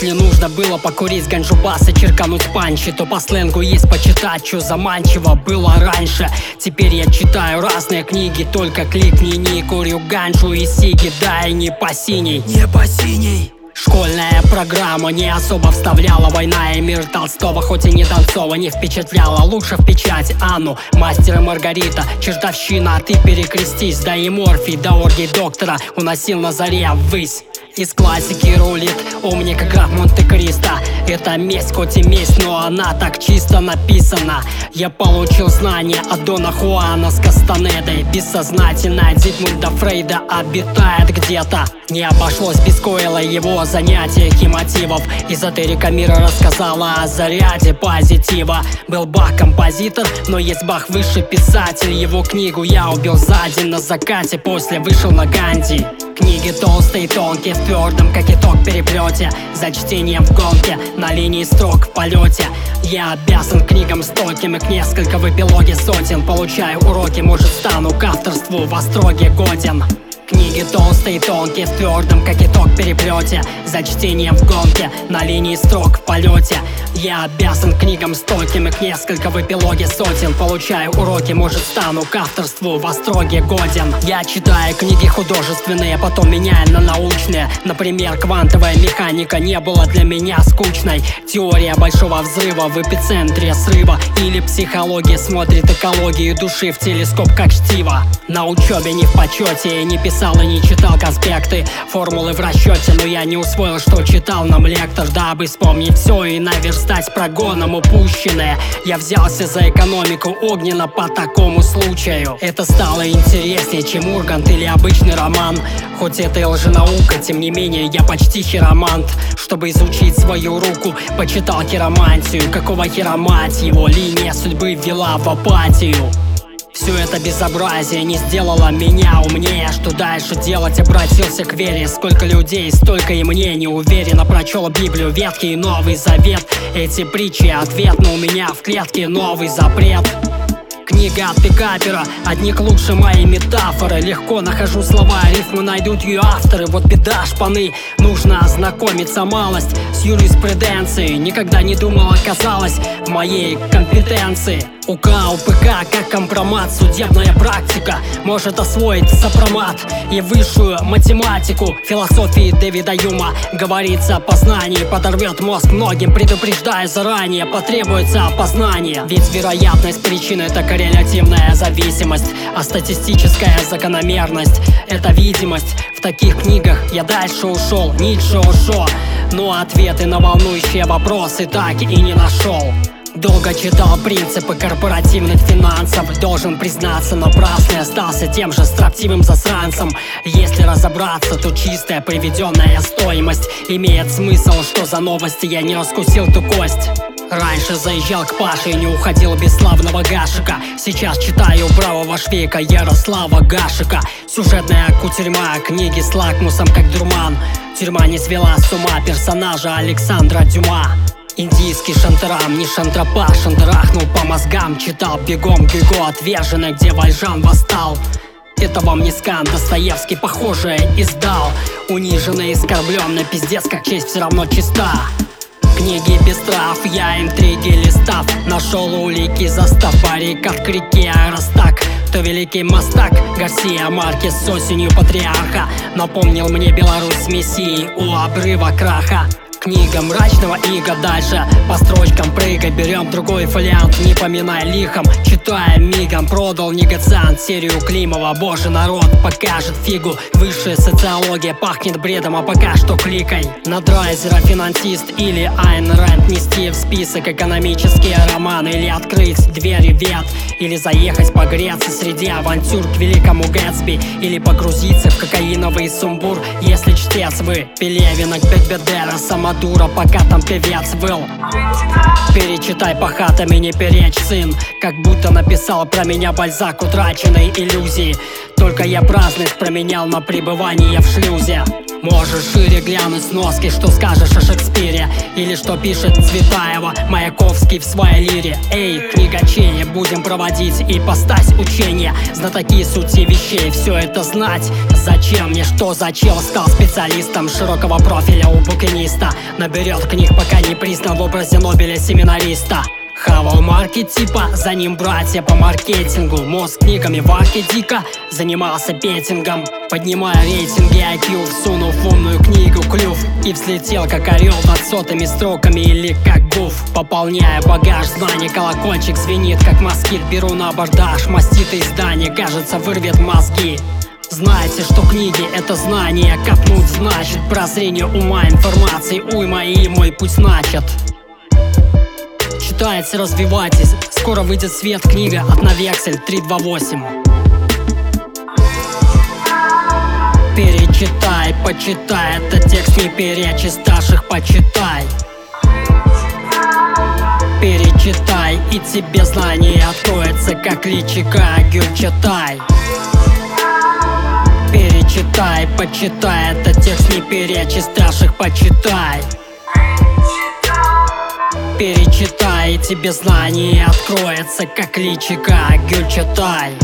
Если нужно было покурить ганджубас и черкануть панчи То по сленгу есть почитать, что заманчиво было раньше. Теперь я читаю разные книги, только кликни не Курю ганджу и сиги, да и не по синей. Не по синей. Школьная программа не особо вставляла Война и мир Толстого, хоть и не Донцова Не впечатляла, лучше в печать Анну Мастер и Маргарита, чертовщина, а ты перекрестись Да и морфий, до оргий доктора Уносил на заре ввысь из классики рулит. Умник граф Монте-Кристо. Это месть, хоть и месть, но она так чисто написана. Я получил знания от Дона Хуана с Кастанедой Бессознательно Зигмунда Фрейда обитает где-то. Не обошлось без Койла его занятия и мотивов Эзотерика мира рассказала о заряде позитива. Был Бах композитор, но есть Бах высший писатель. Его книгу я убил за день на закате После вышел на Ганди Книги толстые тонкие, в твердом, как итог переплете За чтением в гонке, на линии строк в полете. Я обязан книгам стольким и к несколько в эпилоге сотен. Получаю уроки, может стану к авторству в остроге годен Книги толстые и тонкие, в твердом, как итог переплете. За чтением в гонке, на линии строк в полете. Я обязан книгам стольким, их несколько в эпилоге сотен. Получаю уроки, может стану к авторству в остроге годен. Я читаю книги художественные, потом меняю на научные. Например, квантовая механика не была для меня скучной. Теория большого взрыва в эпицентре срыва. Или психология смотрит экологию души в телескоп как чтиво На учебе не в почете не писал писал и не читал конспекты. Формулы в расчете, но я не усвоил, что читал. Нам лектор Дабы вспомнить все и наверстать прогоном упущенное. Я взялся за экономику огненно по такому случаю. Это стало интереснее, чем Ургант или обычный роман. Хоть это и лженаука, тем не менее я почти хиромант. Чтобы изучить свою руку, почитал хиромантию. Какого хиромать его линия судьбы ввела в апатию все это безобразие не сделало меня умнее. Что дальше делать, обратился к вере. Сколько людей, столько и мне. Не уверенно Прочел Библию, Ветхий и Новый Завет. Эти притчи ответ, но у меня в клетке новый запрет Книга от пикапера, одни лучше мои метафоры. Легко нахожу слова, рифмы найдут ее авторы. Вот беда, шпаны, нужно ознакомиться. Малость С юриспруденцией, никогда не думал, оказалось в моей компетенции. УК, УПК, как компромат, судебная практика Может освоить сопромат. И высшую математику Философии Дэвида Юма Говорится о познании, подорвет мозг многим Предупреждая заранее, потребуется опознание. Ведь вероятность причин это коррелятивная зависимость А статистическая закономерность. Это видимость. В таких книгах я дальше ушел, Ницше ушел. Но ответы на волнующие вопросы так и не нашел. Долго читал принципы корпоративных финансов. Должен признаться, напрасно остался тем же строптивым засранцем. Если разобраться, то чистая приведенная стоимость. Имеет смысл, что за новости я не раскусил ту кость Раньше заезжал к Паше и не уходил без славного Гашика. Сейчас читаю бравого швейка Ярослава Гашика. Сюжетная кутерьма, книги с лакмусом как дурман. Тюрьма не свела с ума персонажа Александра Дюма. Индийский шантарам, не шантропа, шантрахнул по мозгам. Читал бегом Гюго отверженный, где Вальжан восстал. Это вам не скан, Достоевский похожее издал. Униженный, оскорбленный, пиздец, как честь все равно чиста Книги без трав, я интриги листав Нашел улики, застав. Баррикад к реке Растак кто великий мастак Гарсия Маркес с осенью патриарха Напомнил мне Беларусь мессии у обрыва краха Книга мрачного иго дальше По строчкам прыгай, берем другой фолиант Не поминай лихом, читаем мигом. Продал негациант серию Климова Боже, народ покажет фигу. Высшая социология пахнет бредом, а пока что кликай. На драйзера финансист или Айн Рэнд Нести в список экономические романы Или открыть двери вет Или заехать погреться среди авантюр к великому Гэтсби Или погрузиться в кокаиновый сумбур. Если чтец вы Пелевина, Бекбедера, сама дура, пока там певец был. Перечитай по хатам и не перечь, сын. Как будто написал про меня Бальзак утраченной иллюзии. Только я праздность променял на пребывание в шлюзе Можешь шире глянуть с носки, что скажешь о Шекспире. Или что пишет Цветаева, Маяковский в своей лире. Эй, книгачей, будем проводить и постать учения Знатоки сути вещей, все это знать. Зачем мне, что за чел стал специалистом Широкого профиля у букиниста. Наберет книг, пока не признан в образе Нобеля семинариста Хавал маркет типа, за ним братья по маркетингу. Мозг книгами в арке дико занимался бетингом Поднимая рейтинги IQ, всунув в умную книгу клюв И взлетел как орел над сотыми строками или как гуф. Пополняя багаж знаний, колокольчик звенит как москит. Беру на абордаж, маститое издание, кажется вырвет мозги. Знайте, что книги — это знания Копнуть значит. Прозрение ума информации Уйма и мой путь значит Читайте, развивайтесь Скоро выйдет свет книга от Навексель 328 Перечитай, почитай, это текст не перечисташь их, почитай. Перечитай, и тебе знание откроется, как личика Гюль читай Перечитай, почитай, это текст не перечисташь их, почитай Перечитай, тебе знание откроется, как личика Гюль читай